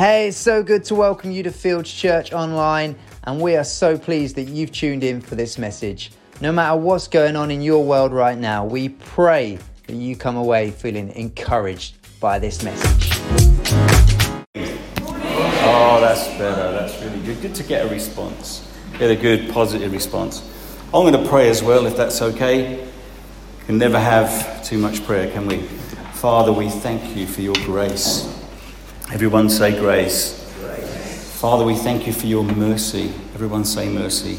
Hey, it's so good to welcome you to Fields Church Online, and we are so pleased that you've tuned in for this message. No matter what's going on in your world right now, we pray that you come away feeling encouraged by this message. Oh, that's better. That's really good. Good to get a response. Get a good, positive response. I'm going to pray as well, if that's okay. Can never have too much prayer, can we? Father, we thank you for your grace. Everyone say grace. Father, we thank you for your mercy. Everyone say mercy.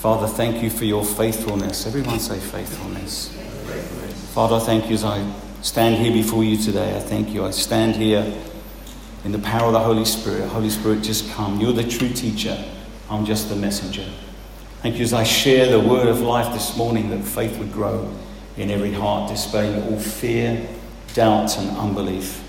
Father, thank you for your faithfulness. Everyone say faithfulness. Father, I thank you as I stand here before you today. I thank you. I stand here in the power of the Holy Spirit. Holy Spirit, just come. You're the true teacher. I'm just the messenger. Thank you as I share the word of life this morning that faith would grow in every heart, dispelling all fear, doubt, and unbelief.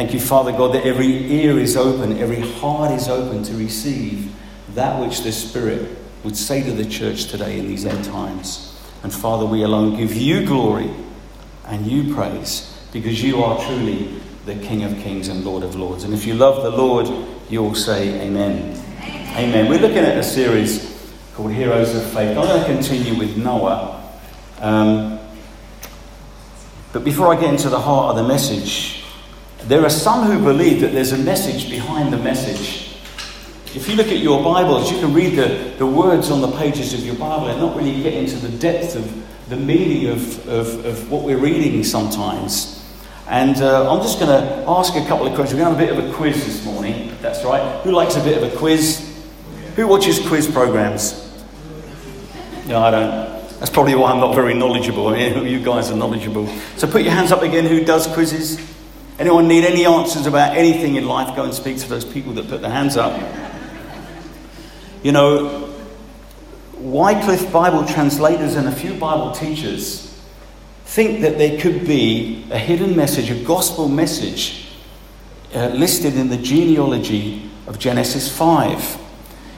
Thank you, Father God, that every ear is open, every heart is open to receive that which the Spirit would say to the church today in these end times. And Father, we alone give you glory and you praise because you are truly the King of kings and Lord of lords. And if you love the Lord, you'll say amen. Amen. amen. We're looking at a series called Heroes of Faith. I'm going to continue with Noah. Um, but before I get into the heart of the message, there are some who believe that there's a message behind the message. If you look at your Bibles, you can read the, the words on the pages of your Bible and not really get into the depth of the meaning of, of, of what we're reading sometimes. And uh, I'm just going to ask a couple of questions. We're going to have a bit of a quiz this morning. That's right. Who likes a bit of a quiz? Who watches quiz programs? No, I don't. That's probably why I'm not very knowledgeable. I mean, you guys are knowledgeable. So put your hands up again. Who does quizzes? Anyone need any answers about anything in life? Go and speak to those people that put their hands up. You know, Wycliffe Bible translators and a few Bible teachers think that there could be a hidden message, a gospel message, uh, listed in the genealogy of Genesis 5.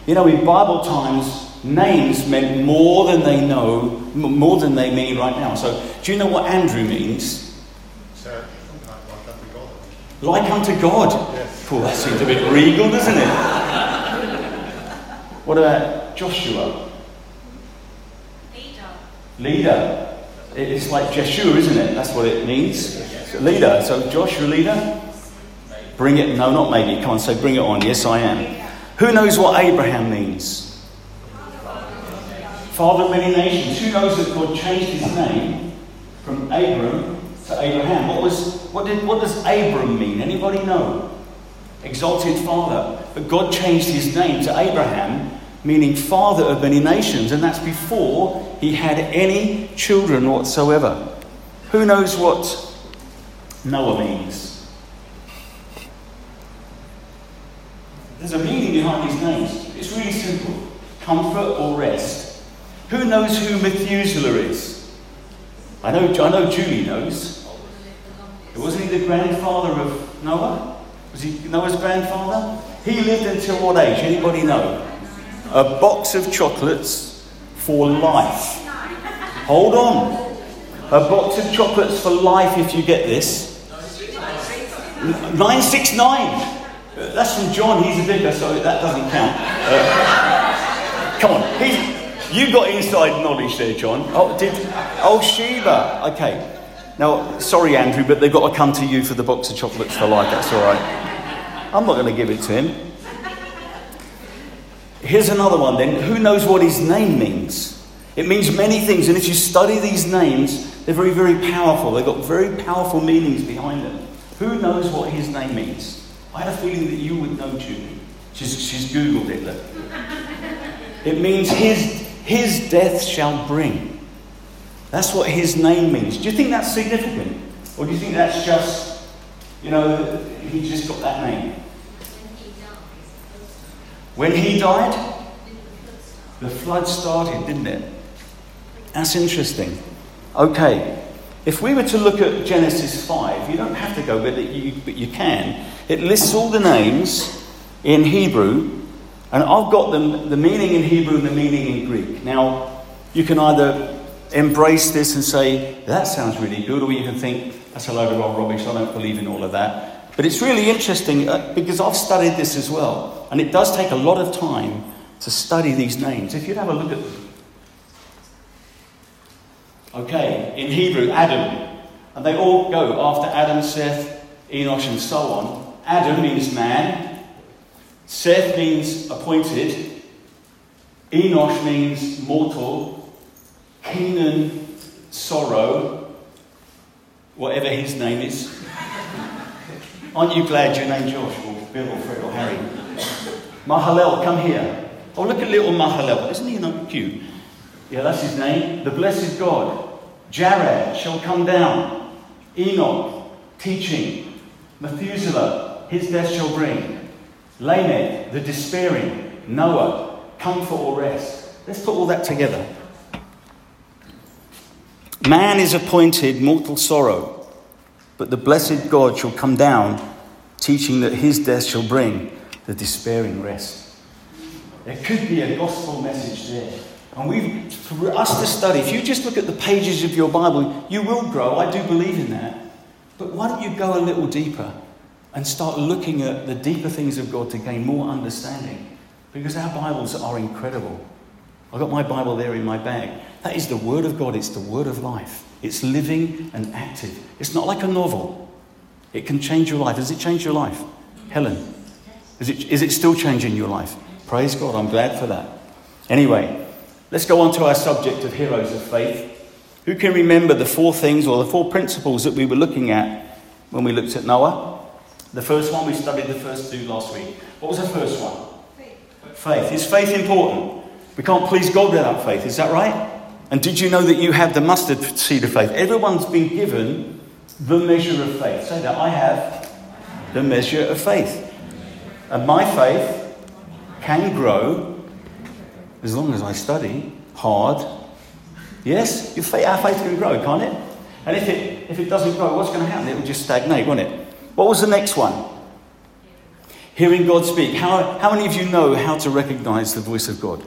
You know, in Bible times, names meant more than they know, more than they mean right now. So, do you know what Andrew means? Like unto God. Yes. Cool, that seems a bit regal, doesn't it? what about Joshua? Leader. Leader. It's like Jeshua, isn't it? That's what it means. Leader. So Joshua, leader? Bring it. No, not maybe. Come on, say, bring it on. Yes, I am. Who knows what Abraham means? Father of many nations. Who knows that God changed his name from Abram to Abraham? What was what did what does Abram mean? Anybody know? Exalted father. But God changed his name to Abraham, meaning father of many nations, and that's before he had any children whatsoever. Who knows what Noah means? There's a meaning behind these names. It's really simple comfort or rest. Who knows who Methuselah is? I know, I know Julie knows. Wasn't he the grandfather of Noah? Was he Noah's grandfather? He lived until what age? Anybody know? A box of chocolates for life. Hold on. A box of chocolates for life if you get this. 969. That's from John. He's a vicar, so that doesn't count. Uh, come on. He's, you got inside knowledge there, John. Oh, did oh Sheba? Okay. Now, sorry, Andrew, but they've got to come to you for the box of chocolates for life. That's all right. I'm not going to give it to him. Here's another one. Then, who knows what his name means? It means many things, and if you study these names, they're very, very powerful. They've got very powerful meanings behind them. Who knows what his name means? I had a feeling that you would know, Julie. She's, she's Googled it. Look. It means his his death shall bring. That's what his name means. Do you think that's significant? Or do you think that's just, you know, he just got that name? When he died, the flood started, didn't it? That's interesting. Okay, if we were to look at Genesis 5, you don't have to go, but you, but you can. It lists all the names in Hebrew and I've got them, the meaning in Hebrew and the meaning in Greek. Now, you can either embrace this and say, that sounds really good, or you can think, that's a load of old rubbish, I don't believe in all of that. But it's really interesting uh, because I've studied this as well. And it does take a lot of time to study these names. If you'd have a look at them. Okay, in Hebrew, Adam. And they all go after Adam, Seth, Enosh, and so on. Adam means man. Seth means appointed. Enosh means mortal. Kenan, sorrow. Whatever his name is. Aren't you glad you're named Josh or Bill or Fred or Harry? Mahalel, come here. Oh, look at little Mahalel. Isn't he not cute? Yeah, that's his name. The blessed God. Jared shall come down. Enoch, teaching. Methuselah, his death shall bring. Lamech, the despairing. Noah, comfort or rest. Let's put all that together. Man is appointed mortal sorrow but the blessed God shall come down, teaching that his death shall bring the despairing rest. There could be a gospel message there. And we, for us to study, if you just look at the pages of your Bible, you will grow. I do believe in that. But why don't you go a little deeper and start looking at the deeper things of God to gain more understanding? Because our Bibles are incredible. I've got my Bible there in my bag. That is the Word of God, it's the Word of life. It's living and active. It's not like a novel. It can change your life. Does it change your life? Helen, is it, is it still changing your life? Praise God. I'm glad for that. Anyway, let's go on to our subject of heroes of faith. Who can remember the four things or the four principles that we were looking at when we looked at Noah? The first one, we studied the first two last week. What was the first one? Faith. Faith. Is faith important? We can't please God without faith, is that right? And did you know that you have the mustard seed of faith? Everyone's been given the measure of faith. Say that I have the measure of faith. And my faith can grow as long as I study hard. Yes, your faith, our faith can grow, can't it? And if it, if it doesn't grow, what's going to happen? It will just stagnate, won't it? What was the next one? Hearing God speak. How, how many of you know how to recognize the voice of God?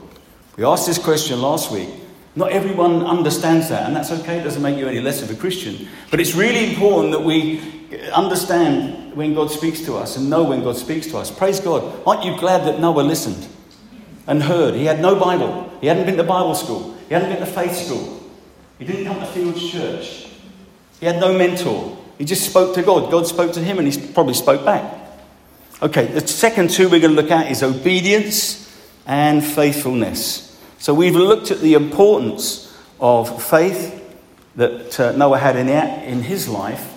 We asked this question last week. Not everyone understands that, and that's okay, it doesn't make you any less of a Christian. But it's really important that we understand when God speaks to us and know when God speaks to us. Praise God. Aren't you glad that Noah listened and heard? He had no Bible, he hadn't been to Bible school, he hadn't been to faith school, he didn't come to Fields Church, he had no mentor. He just spoke to God. God spoke to him, and he probably spoke back. Okay, the second two we're going to look at is obedience and faithfulness. So we've looked at the importance of faith that uh, Noah had in, in his life,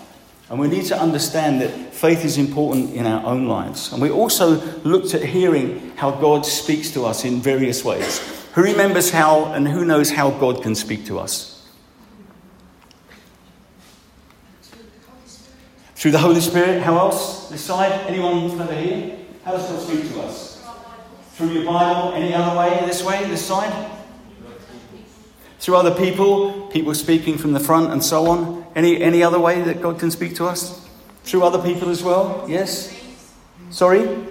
and we need to understand that faith is important in our own lives. And we also looked at hearing how God speaks to us in various ways. Who remembers how and who knows how God can speak to us? Through the Holy Spirit. How else? This side? Anyone over here? How does God speak to us? Through your Bible, any other way? This way, this side? Through other people, people speaking from the front and so on. Any, any other way that God can speak to us? Through other people as well? Yes? Sorry?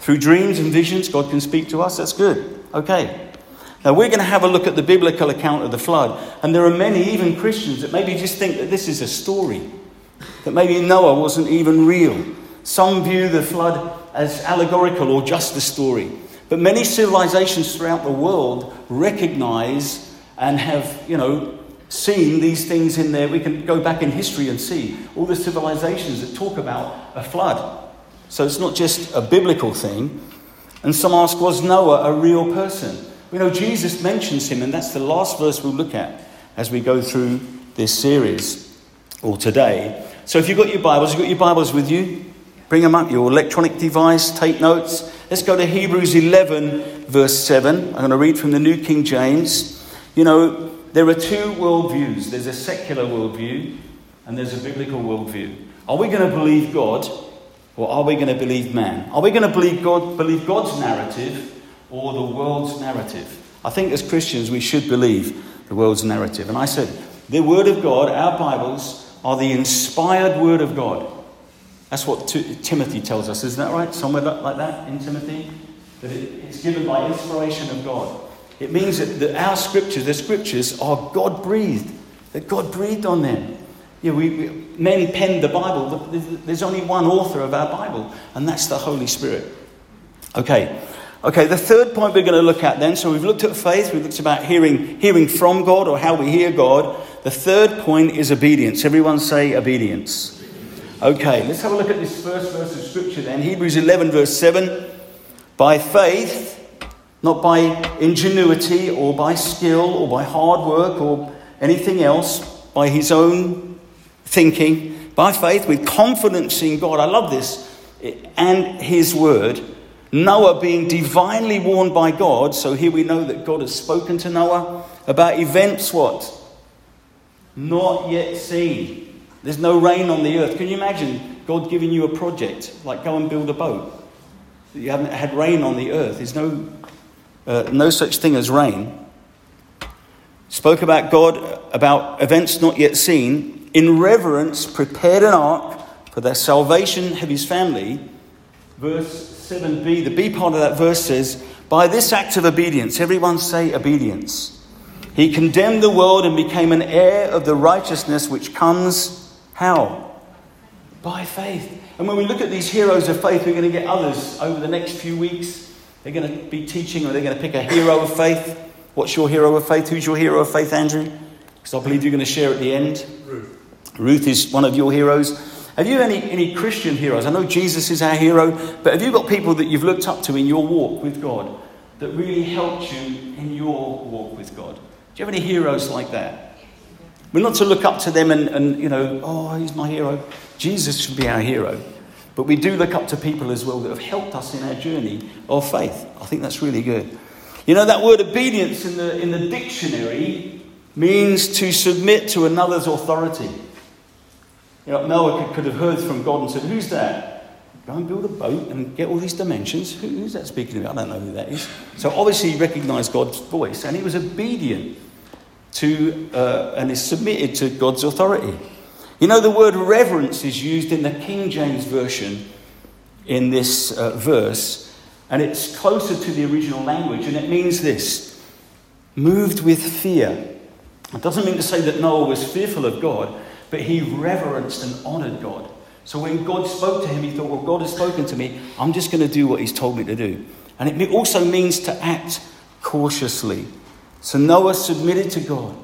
Through dreams and visions, God can speak to us? That's good. Okay. Now, we're going to have a look at the biblical account of the flood. And there are many, even Christians, that maybe just think that this is a story, that maybe Noah wasn't even real. Some view the flood as allegorical or just a story. But many civilizations throughout the world recognize and have, you know, seen these things in there. We can go back in history and see all the civilizations that talk about a flood. So it's not just a biblical thing. And some ask, was Noah a real person? We know Jesus mentions him, and that's the last verse we'll look at as we go through this series or today. So if you've got your Bibles, you've got your Bibles with you, Bring them up, your electronic device, take notes. Let's go to Hebrews 11, verse 7. I'm going to read from the New King James. You know, there are two worldviews there's a secular worldview and there's a biblical worldview. Are we going to believe God or are we going to believe man? Are we going to believe, God, believe God's narrative or the world's narrative? I think as Christians we should believe the world's narrative. And I said, the Word of God, our Bibles, are the inspired Word of God. That's what T- Timothy tells us, isn't that right? Somewhere like that in Timothy? That it, it's given by inspiration of God. It means that, that our scriptures, the scriptures, are God breathed, that God breathed on them. Yeah, we, we, men penned the Bible, there's- there's only one author of our Bible, and that's the Holy Spirit. Okay. Okay, the third point we're going to look at then, so we've looked at faith, we've looked about hearing, hearing from God or how we hear God. The third point is obedience. Everyone say obedience. Okay, let's have a look at this first verse of Scripture then. Hebrews 11, verse 7. By faith, not by ingenuity or by skill or by hard work or anything else, by his own thinking, by faith, with confidence in God. I love this. And his word. Noah being divinely warned by God. So here we know that God has spoken to Noah about events what? Not yet seen. There's no rain on the earth. Can you imagine God giving you a project, like go and build a boat? You haven't had rain on the earth. There's no, uh, no such thing as rain. Spoke about God, about events not yet seen. In reverence, prepared an ark for the salvation of his family. Verse 7b, the B part of that verse says, By this act of obedience, everyone say obedience. He condemned the world and became an heir of the righteousness which comes how? By faith. And when we look at these heroes of faith, we're going to get others over the next few weeks. They're going to be teaching or they're going to pick a hero of faith. What's your hero of faith? Who's your hero of faith, Andrew? Because I believe you're going to share at the end. Ruth. Ruth is one of your heroes. Have you any, any Christian heroes? I know Jesus is our hero, but have you got people that you've looked up to in your walk with God that really helped you in your walk with God? Do you have any heroes like that? We're not to look up to them and, and you know, oh, he's my hero. Jesus should be our hero. But we do look up to people as well that have helped us in our journey of faith. I think that's really good. You know, that word obedience in the, in the dictionary means to submit to another's authority. You know, Noah could, could have heard from God and said, Who's that? Go and build a boat and get all these dimensions. Who, who's that speaking to? I don't know who that is. So obviously he recognized God's voice and he was obedient to uh, and is submitted to God's authority. You know, the word reverence is used in the King James Version in this uh, verse, and it's closer to the original language, and it means this moved with fear. It doesn't mean to say that Noah was fearful of God, but he reverenced and honored God. So when God spoke to him, he thought, well, God has spoken to me. I'm just going to do what he's told me to do. And it also means to act cautiously. So Noah submitted to God.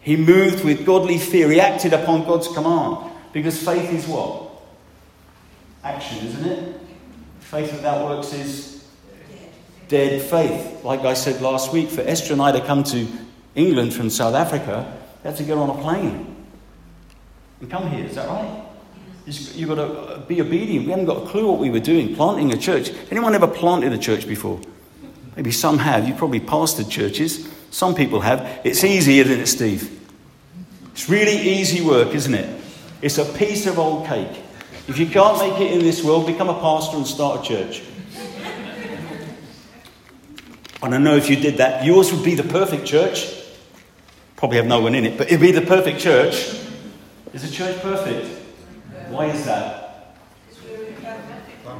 He moved with godly fear. He acted upon God's command. Because faith is what? Action, isn't it? Faith without works is dead faith. Like I said last week, for Esther and I to come to England from South Africa, they had to get on a plane and come here. Is that right? You've got to uh, be obedient. We haven't got a clue what we were doing, planting a church. Anyone ever planted a church before? Maybe some have. You probably pastored churches. Some people have. It's easy, isn't it, Steve? It's really easy work, isn't it? It's a piece of old cake. If you can't make it in this world, become a pastor and start a church. And I know if you did that, yours would be the perfect church. Probably have no one in it, but it'd be the perfect church. Is the church perfect? Why is that?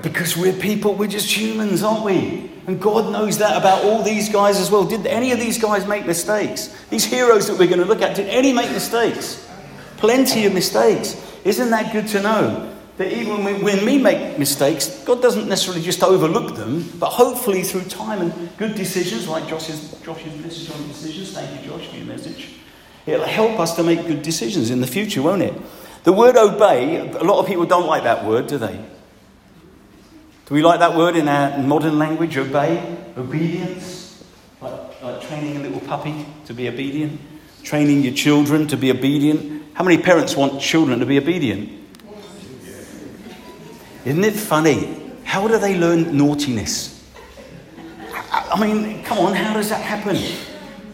Because we're people, we're just humans, aren't we? And God knows that about all these guys as well. Did any of these guys make mistakes? These heroes that we're going to look at, did any make mistakes? Plenty of mistakes. Isn't that good to know? That even when, we make mistakes, God doesn't necessarily just overlook them, but hopefully through time and good decisions, like Josh's, Josh's message on decisions. Thank you, Josh, for your message. It'll help us to make good decisions in the future, won't it? The word obey, a lot of people don't like that word, do they? Do we like that word in our modern language, obey? Obedience? Like, like training a little puppy to be obedient? Training your children to be obedient? How many parents want children to be obedient? Isn't it funny? How do they learn naughtiness? I mean, come on, how does that happen?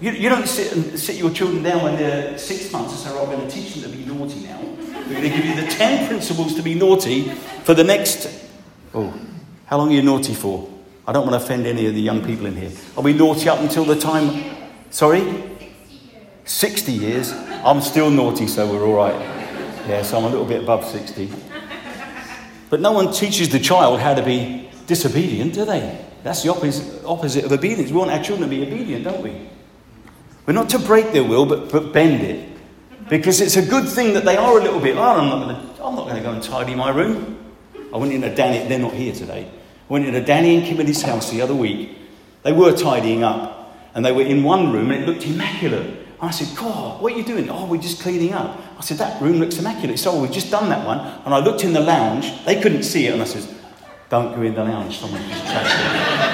You, you don't sit, and, sit your children down when they're six months and say, right, I'm going to teach them to be naughty now. We're going to give you the 10 principles to be naughty for the next. Oh, how long are you naughty for? I don't want to offend any of the young people in here. Are we naughty up until the time. Sorry? 60 years. I'm still naughty, so we're all right. Yeah, so I'm a little bit above 60. But no one teaches the child how to be disobedient, do they? That's the opposite, opposite of obedience. We want our children to be obedient, don't we? We're not to break their will, but, but bend it. Because it's a good thing that they are a little bit, oh, I'm not going to, go and tidy my room. I went into Danny, they're not here today. Went into Danny and Kimberly's house the other week. They were tidying up and they were in one room and it looked immaculate. And I said, God, what are you doing? Oh, we're just cleaning up. I said, that room looks immaculate. So we've just done that one. And I looked in the lounge. They couldn't see it. And I said, don't go in the lounge. Someone just trashed it.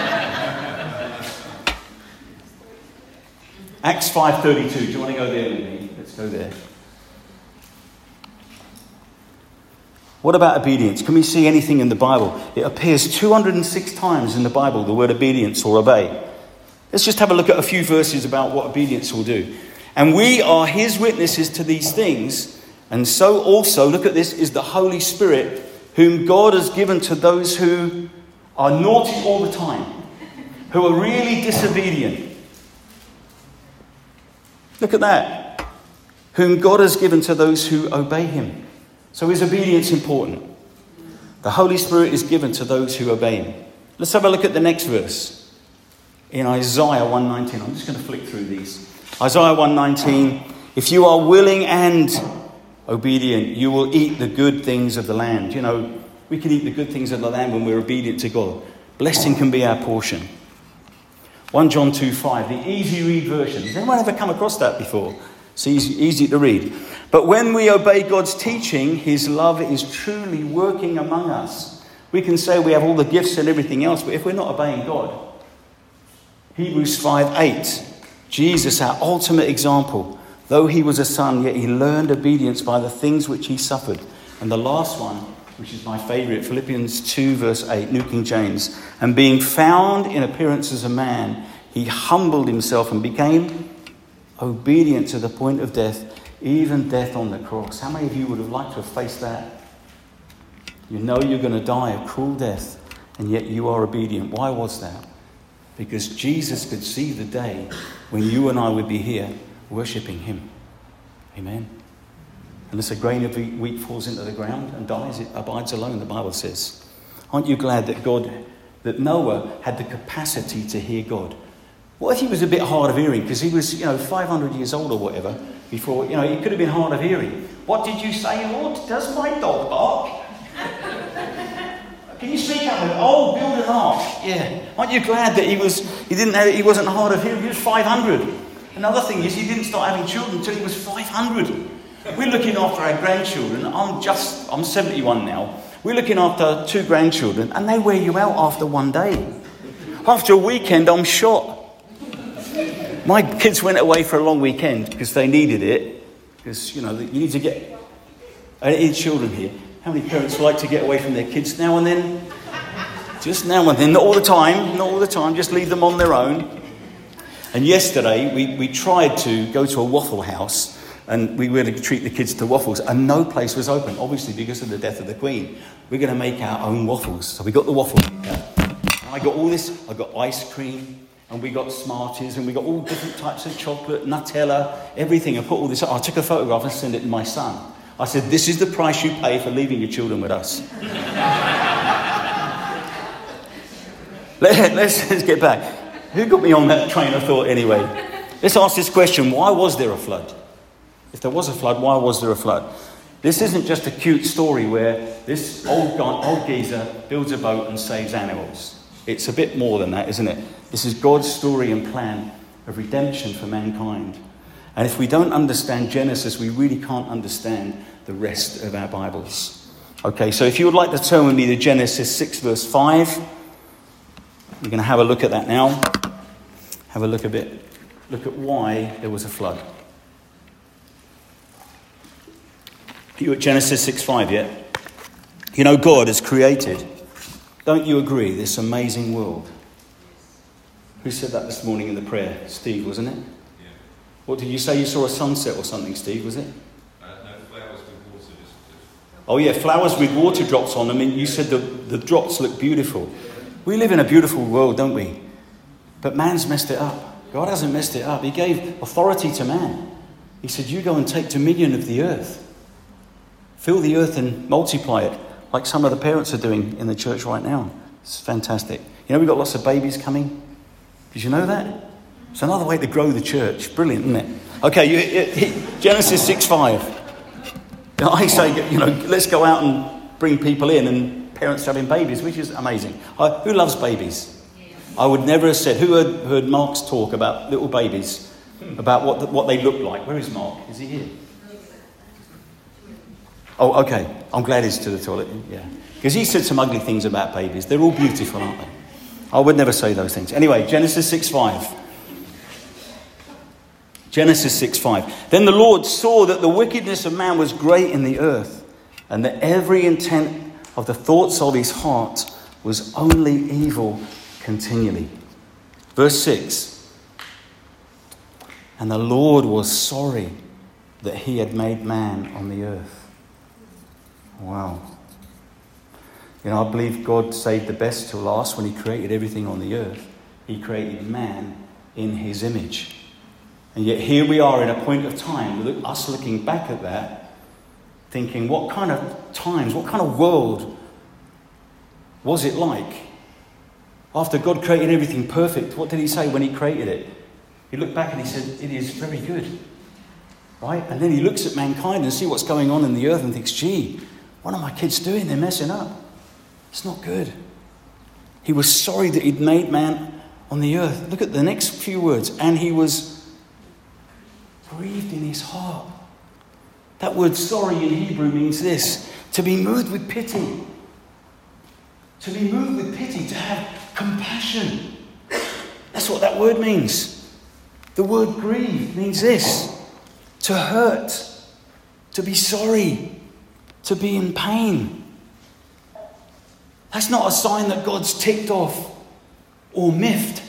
Acts 5.32. Do you want to go there with me? Let's go there. What about obedience? Can we see anything in the Bible? It appears 206 times in the Bible, the word obedience or obey. Let's just have a look at a few verses about what obedience will do. And we are his witnesses to these things. And so also, look at this, is the Holy Spirit, whom God has given to those who are naughty all the time, who are really disobedient. Look at that. Whom God has given to those who obey him. So is obedience important? The Holy Spirit is given to those who obey him. Let's have a look at the next verse. In Isaiah 119. I'm just going to flick through these. Isaiah 119. If you are willing and obedient, you will eat the good things of the land. You know, we can eat the good things of the land when we're obedient to God. Blessing can be our portion. 1 John 2 5, the easy read version. Has anyone ever come across that before? It's easy, easy to read. But when we obey God's teaching, His love is truly working among us. We can say we have all the gifts and everything else, but if we're not obeying God, Hebrews 5 8, Jesus, our ultimate example, though he was a son, yet he learned obedience by the things which he suffered. And the last one, which is my favorite, Philippians 2, verse 8, New King James. And being found in appearance as a man, he humbled himself and became obedient to the point of death, even death on the cross. How many of you would have liked to have faced that? You know you're going to die a cruel death, and yet you are obedient. Why was that? Because Jesus could see the day when you and I would be here worshipping him. Amen. Unless a grain of wheat falls into the ground and dies, it abides alone, the Bible says. Aren't you glad that God, that Noah had the capacity to hear God? What if he was a bit hard of hearing? Because he was, you know, 500 years old or whatever before, you know, he could have been hard of hearing. What did you say, Lord? Does my dog bark? Can you speak up? Oh, build an. Yeah. Aren't you glad that he was? He didn't. Have, he wasn't hard of hearing. He was 500. Another thing is, he didn't start having children until he was 500. We're looking after our grandchildren. I'm just. I'm 71 now. We're looking after two grandchildren, and they wear you out after one day. After a weekend, I'm shot. My kids went away for a long weekend because they needed it. Because you know you need to get. Need children here. How many parents like to get away from their kids now and then? Just now and then, not all the time, not all the time, just leave them on their own. And yesterday, we, we tried to go to a waffle house and we were to treat the kids to waffles, and no place was open, obviously because of the death of the Queen. We're going to make our own waffles. So we got the waffle. I got all this, I got ice cream, and we got Smarties, and we got all different types of chocolate, Nutella, everything. I put all this I took a photograph and sent it to my son. I said, This is the price you pay for leaving your children with us. Let, us let's get back. Who got me on that train of thought anyway? Let's ask this question why was there a flood? If there was a flood, why was there a flood? This isn't just a cute story where this old, guy, old geezer builds a boat and saves animals. It's a bit more than that, isn't it? This is God's story and plan of redemption for mankind. And if we don't understand Genesis, we really can't understand the rest of our Bibles. Okay, so if you would like to turn with me to Genesis 6, verse 5, we're going to have a look at that now. Have a look a bit, look at why there was a flood. Are you at Genesis 6 5 yet? You know, God has created, don't you agree, this amazing world? Who said that this morning in the prayer? Steve, wasn't it? Yeah. What did you say? You saw a sunset or something, Steve, was it? Uh, no, flowers with water. Just, just... Oh, yeah, flowers with water drops on them. And you said the, the drops look beautiful. We live in a beautiful world, don't we? But man's messed it up. God hasn't messed it up. He gave authority to man. He said, You go and take dominion of the earth. Fill the earth and multiply it, like some of the parents are doing in the church right now. It's fantastic. You know, we've got lots of babies coming. Did you know that? It's another way to grow the church. Brilliant, isn't it? Okay, you, Genesis 6 5. I say, you know, let's go out and bring people in and parents having babies, which is amazing. I, who loves babies? I would never have said, who had heard Mark's talk about little babies, about what, what they look like? Where is Mark? Is he here? Oh, okay. I'm glad he's to the toilet. Yeah. Because he said some ugly things about babies. They're all beautiful, aren't they? I would never say those things. Anyway, Genesis 6 5. Genesis 6 5. Then the Lord saw that the wickedness of man was great in the earth, and that every intent of the thoughts of his heart was only evil continually. Verse 6 And the Lord was sorry that he had made man on the earth. Wow. You know, I believe God saved the best till last when he created everything on the earth. He created man in his image. And yet here we are in a point of time, us looking back at that, thinking, what kind of times, what kind of world was it like? After God created everything perfect, what did he say when he created it? He looked back and he said, It is very good. Right? And then he looks at mankind and see what's going on in the earth and thinks, gee, what are my kids doing? They're messing up. It's not good. He was sorry that he'd made man on the earth. Look at the next few words. And he was grieved in his heart. That word sorry in Hebrew means this to be moved with pity. To be moved with pity, to have compassion. That's what that word means. The word grieve means this to hurt, to be sorry, to be in pain. That's not a sign that God's ticked off or miffed.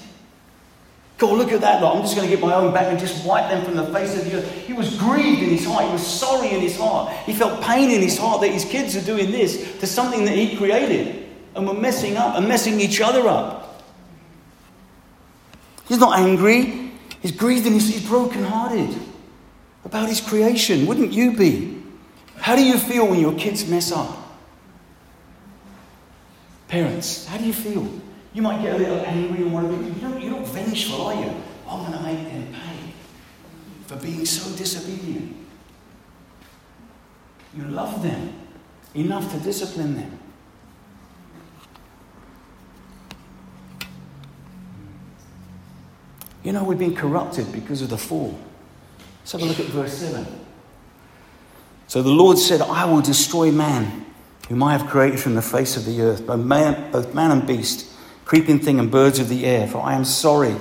God, look at that lot. I'm just going to get my own back and just wipe them from the face of the earth. He was grieved in his heart. He was sorry in his heart. He felt pain in his heart that his kids are doing this to something that he created and were messing up and messing each other up. He's not angry. He's grieved and he's, he's brokenhearted about his creation. Wouldn't you be? How do you feel when your kids mess up? Parents, how do you feel? You might get a little angry and whatever. You don't, you're not vengeful, are you? I'm going to make them pay for being so disobedient. You love them enough to discipline them. You know, we've been corrupted because of the fall. Let's have a look at verse 7. So the Lord said, I will destroy man, whom I have created from the face of the earth, both man, both man and beast, creeping thing and birds of the air, for I am sorry.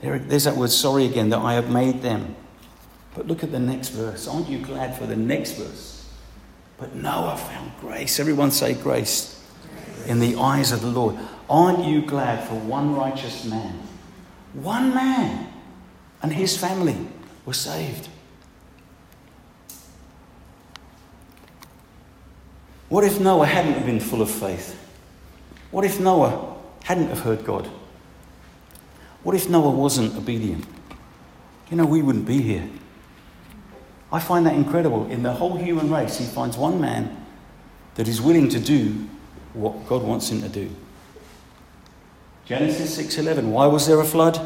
There, there's that word sorry again, that I have made them. But look at the next verse. Aren't you glad for the next verse? But Noah found grace. Everyone say grace in the eyes of the Lord. Aren't you glad for one righteous man? One man and his family were saved. What if Noah hadn't been full of faith? What if Noah hadn't have heard God? What if Noah wasn't obedient? You know, we wouldn't be here. I find that incredible. In the whole human race, he finds one man that is willing to do what God wants him to do. Genesis 6:11. Why was there a flood?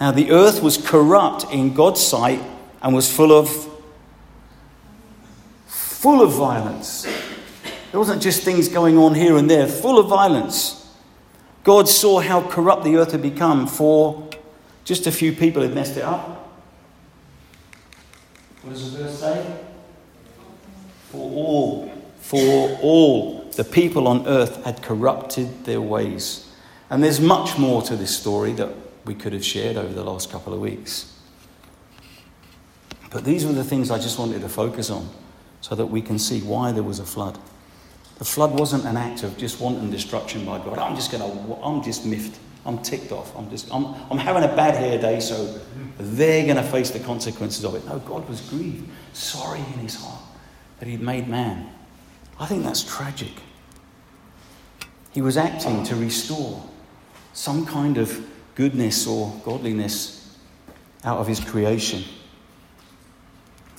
Now the earth was corrupt in God's sight and was full of full of violence. There wasn't just things going on here and there, full of violence. God saw how corrupt the earth had become for just a few people had messed it up. What does the verse say? For all, for all the people on earth had corrupted their ways. And there's much more to this story that we could have shared over the last couple of weeks. But these were the things I just wanted to focus on so that we can see why there was a flood. The flood wasn't an act of just wanton destruction by God. I'm just going to, I'm just miffed. I'm ticked off. I'm just, I'm, I'm having a bad hair day, so they're going to face the consequences of it. No, God was grieved, sorry in his heart that he'd made man. I think that's tragic. He was acting to restore some kind of goodness or godliness out of his creation.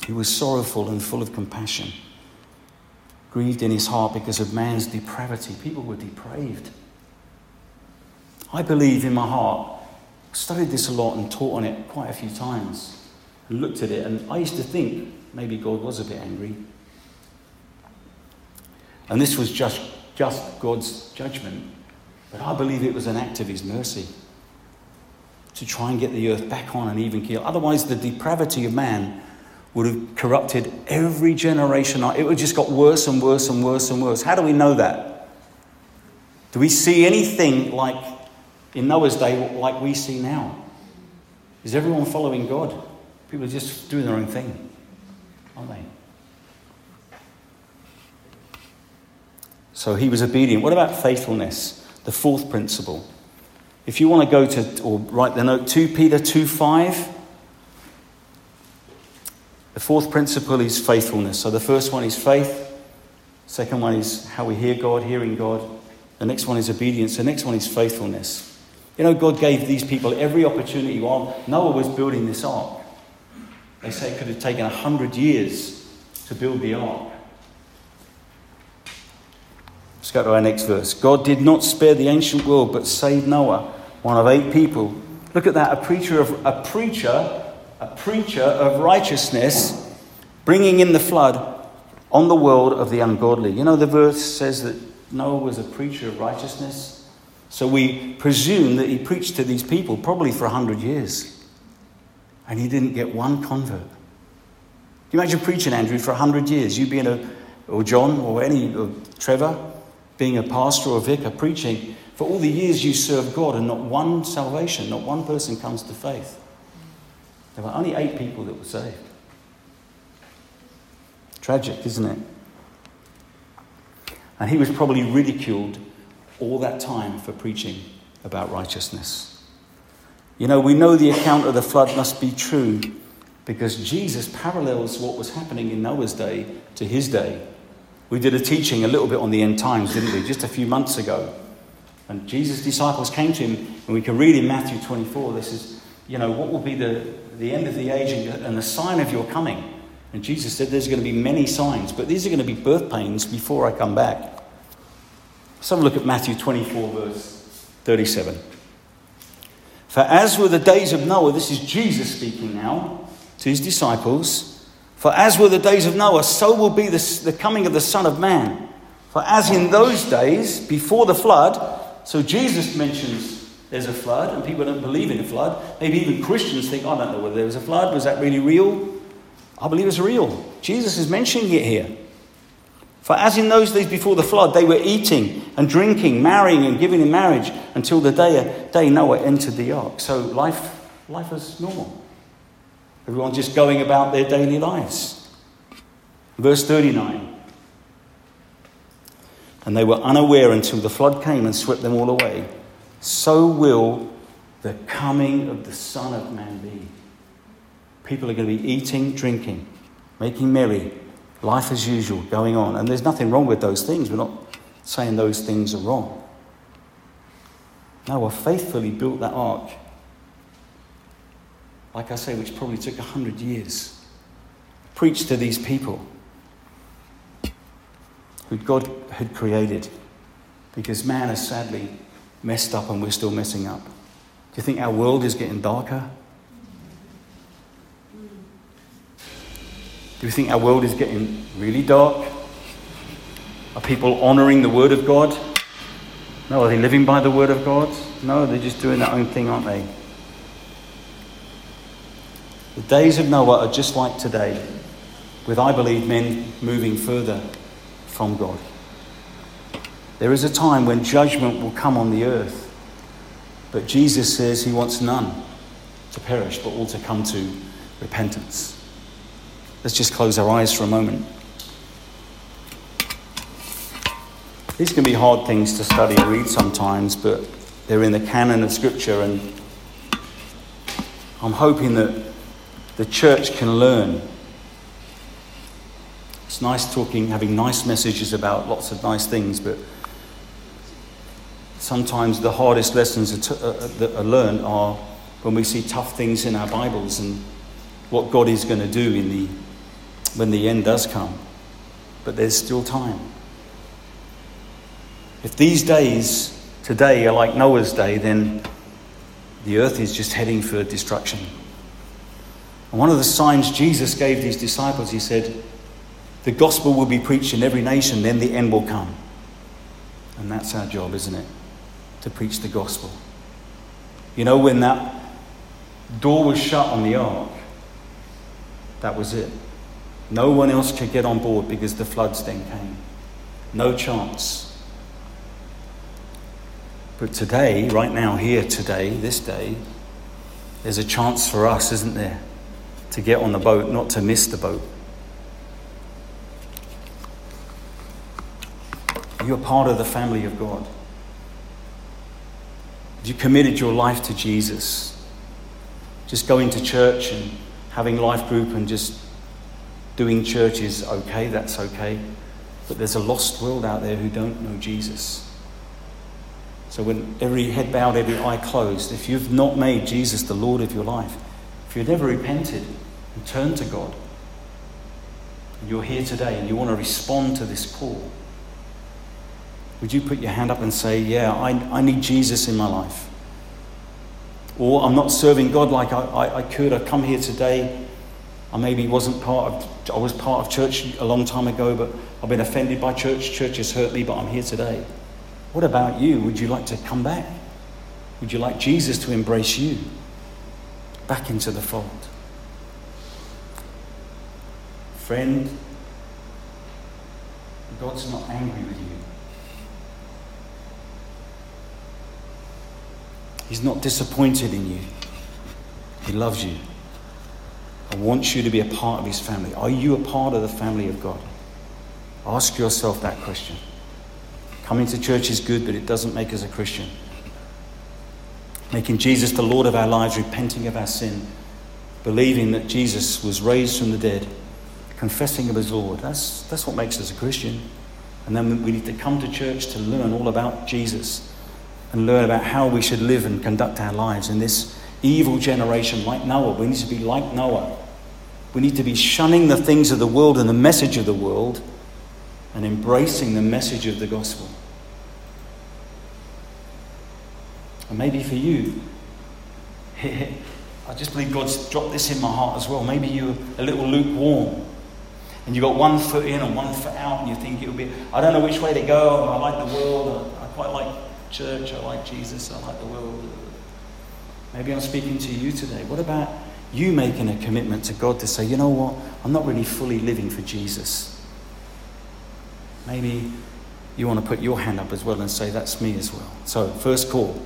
He was sorrowful and full of compassion grieved in his heart because of man's depravity. People were depraved. I believe in my heart, studied this a lot and taught on it quite a few times, and looked at it, and I used to think maybe God was a bit angry. And this was just, just God's judgment. But I believe it was an act of His mercy to try and get the earth back on an even keel. Otherwise, the depravity of man would have corrupted every generation. It would just got worse and worse and worse and worse. How do we know that? Do we see anything like in Noah's day like we see now? Is everyone following God? People are just doing their own thing, aren't they? So he was obedient. What about faithfulness? The fourth principle. If you want to go to, or write the note, 2 Peter 2 5. The fourth principle is faithfulness. So the first one is faith. Second one is how we hear God, hearing God. The next one is obedience. The next one is faithfulness. You know, God gave these people every opportunity while Noah was building this ark. They say it could have taken a hundred years to build the ark. Let's go to our next verse. God did not spare the ancient world, but saved Noah, one of eight people. Look at that, a preacher of a preacher, a preacher of righteousness, bringing in the flood on the world of the ungodly. You know, the verse says that Noah was a preacher of righteousness. So we presume that he preached to these people probably for 100 years. And he didn't get one convert. Can you imagine preaching, Andrew, for 100 years? You being a, or John, or any, or Trevor, being a pastor or vicar, preaching for all the years you serve God and not one salvation, not one person comes to faith. There were only eight people that were saved. Tragic, isn't it? And he was probably ridiculed all that time for preaching about righteousness. You know, we know the account of the flood must be true because Jesus parallels what was happening in Noah's day to his day. We did a teaching a little bit on the end times, didn't we, just a few months ago. And Jesus' disciples came to him, and we can read in Matthew 24 this is, you know, what will be the, the end of the age and the sign of your coming? And Jesus said there's going to be many signs, but these are going to be birth pains before I come back. Let's have a look at Matthew 24, verse 37. For as were the days of Noah, this is Jesus speaking now to his disciples. For as were the days of Noah, so will be the, the coming of the Son of Man. For as in those days, before the flood, so Jesus mentions there's a flood, and people don't believe in a flood. Maybe even Christians think, oh, I don't know whether there was a flood. Was that really real? I believe it's real. Jesus is mentioning it here. For as in those days before the flood, they were eating and drinking, marrying and giving in marriage until the day, day Noah entered the ark. So life, life was normal. Everyone just going about their daily lives. Verse 39. And they were unaware until the flood came and swept them all away. So will the coming of the Son of Man be. People are going to be eating, drinking, making merry, life as usual going on. And there's nothing wrong with those things. We're not saying those things are wrong. Noah faithfully built that ark. Like I say, which probably took a hundred years. Preached to these people who God had created. Because man has sadly messed up and we're still messing up. Do you think our world is getting darker? Do you think our world is getting really dark? Are people honoring the Word of God? No, are they living by the Word of God? No, they're just doing their own thing, aren't they? The days of Noah are just like today, with, I believe, men moving further from God. There is a time when judgment will come on the earth, but Jesus says he wants none to perish, but all to come to repentance. Let's just close our eyes for a moment. These can be hard things to study and read sometimes, but they're in the canon of Scripture, and I'm hoping that the church can learn. It's nice talking, having nice messages about lots of nice things, but sometimes the hardest lessons are t- uh, that are learned are when we see tough things in our Bibles and what God is going to do in the when the end does come. But there's still time. If these days today are like Noah's day, then the earth is just heading for destruction. And one of the signs Jesus gave these disciples, he said, The gospel will be preached in every nation, then the end will come. And that's our job, isn't it? To preach the gospel. You know, when that door was shut on the ark, that was it. No one else could get on board because the floods then came. No chance. But today, right now, here today, this day, there's a chance for us, isn't there, to get on the boat, not to miss the boat. You're part of the family of God. You committed your life to Jesus. Just going to church and having life group and just doing church is okay, that's okay. But there's a lost world out there who don't know Jesus. So when every head bowed, every eye closed, if you've not made Jesus the Lord of your life, if you've never repented and turned to God, and you're here today and you want to respond to this call, would you put your hand up and say, Yeah, I, I need Jesus in my life? Or I'm not serving God like I, I, I could. I come here today. I maybe wasn't part of, I was part of church a long time ago, but I've been offended by church. Church has hurt me, but I'm here today. What about you? Would you like to come back? Would you like Jesus to embrace you back into the fold? Friend, God's not angry with you. He's not disappointed in you. He loves you and wants you to be a part of His family. Are you a part of the family of God? Ask yourself that question. Coming to church is good, but it doesn't make us a Christian. Making Jesus the Lord of our lives, repenting of our sin, believing that Jesus was raised from the dead, confessing him as Lord, that's, that's what makes us a Christian. And then we need to come to church to learn all about Jesus and learn about how we should live and conduct our lives in this evil generation like Noah. We need to be like Noah. We need to be shunning the things of the world and the message of the world and embracing the message of the gospel. And maybe for you, I just believe God's dropped this in my heart as well. Maybe you're a little lukewarm and you've got one foot in and one foot out, and you think it'll be, I don't know which way to go. I like the world, I quite like church, I like Jesus, I like the world. Maybe I'm speaking to you today. What about you making a commitment to God to say, you know what, I'm not really fully living for Jesus? Maybe you want to put your hand up as well and say, That's me as well. So, first call.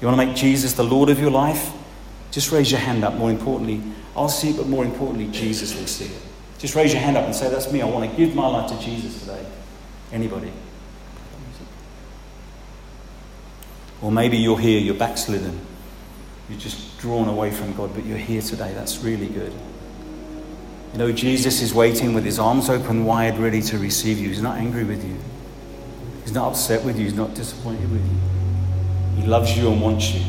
You want to make Jesus the Lord of your life? Just raise your hand up. More importantly, I'll see it, but more importantly, Jesus will see it. Just raise your hand up and say, That's me. I want to give my life to Jesus today. Anybody? Or maybe you're here, you're backslidden. You're just drawn away from God, but you're here today. That's really good. You know, Jesus is waiting with his arms open wide, ready to receive you. He's not angry with you, he's not upset with you, he's not disappointed with you. He loves you and wants you.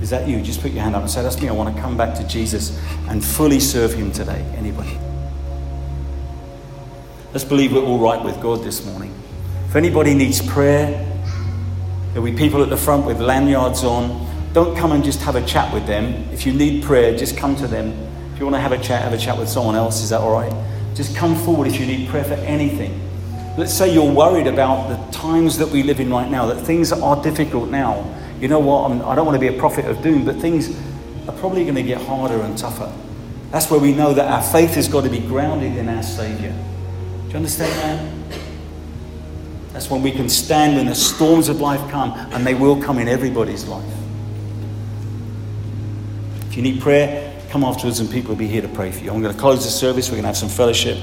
Is that you? Just put your hand up and say, That's me. I want to come back to Jesus and fully serve him today. Anybody? Let's believe we're all right with God this morning. If anybody needs prayer, there'll be people at the front with lanyards on. Don't come and just have a chat with them. If you need prayer, just come to them if you want to have a chat, have a chat with someone else. Is that all right? Just come forward if you need prayer for anything. Let's say you're worried about the times that we live in right now, that things are difficult now. You know what? I'm, I do not want to be a prophet of doom, but things are probably going to get harder and tougher. That's where we know that our faith has got to be grounded in our Saviour. Do you understand that? That's when we can stand when the storms of life come, and they will come in everybody's life. If you need prayer, come afterwards and people will be here to pray for you. I'm going to close the service. We're going to have some fellowship.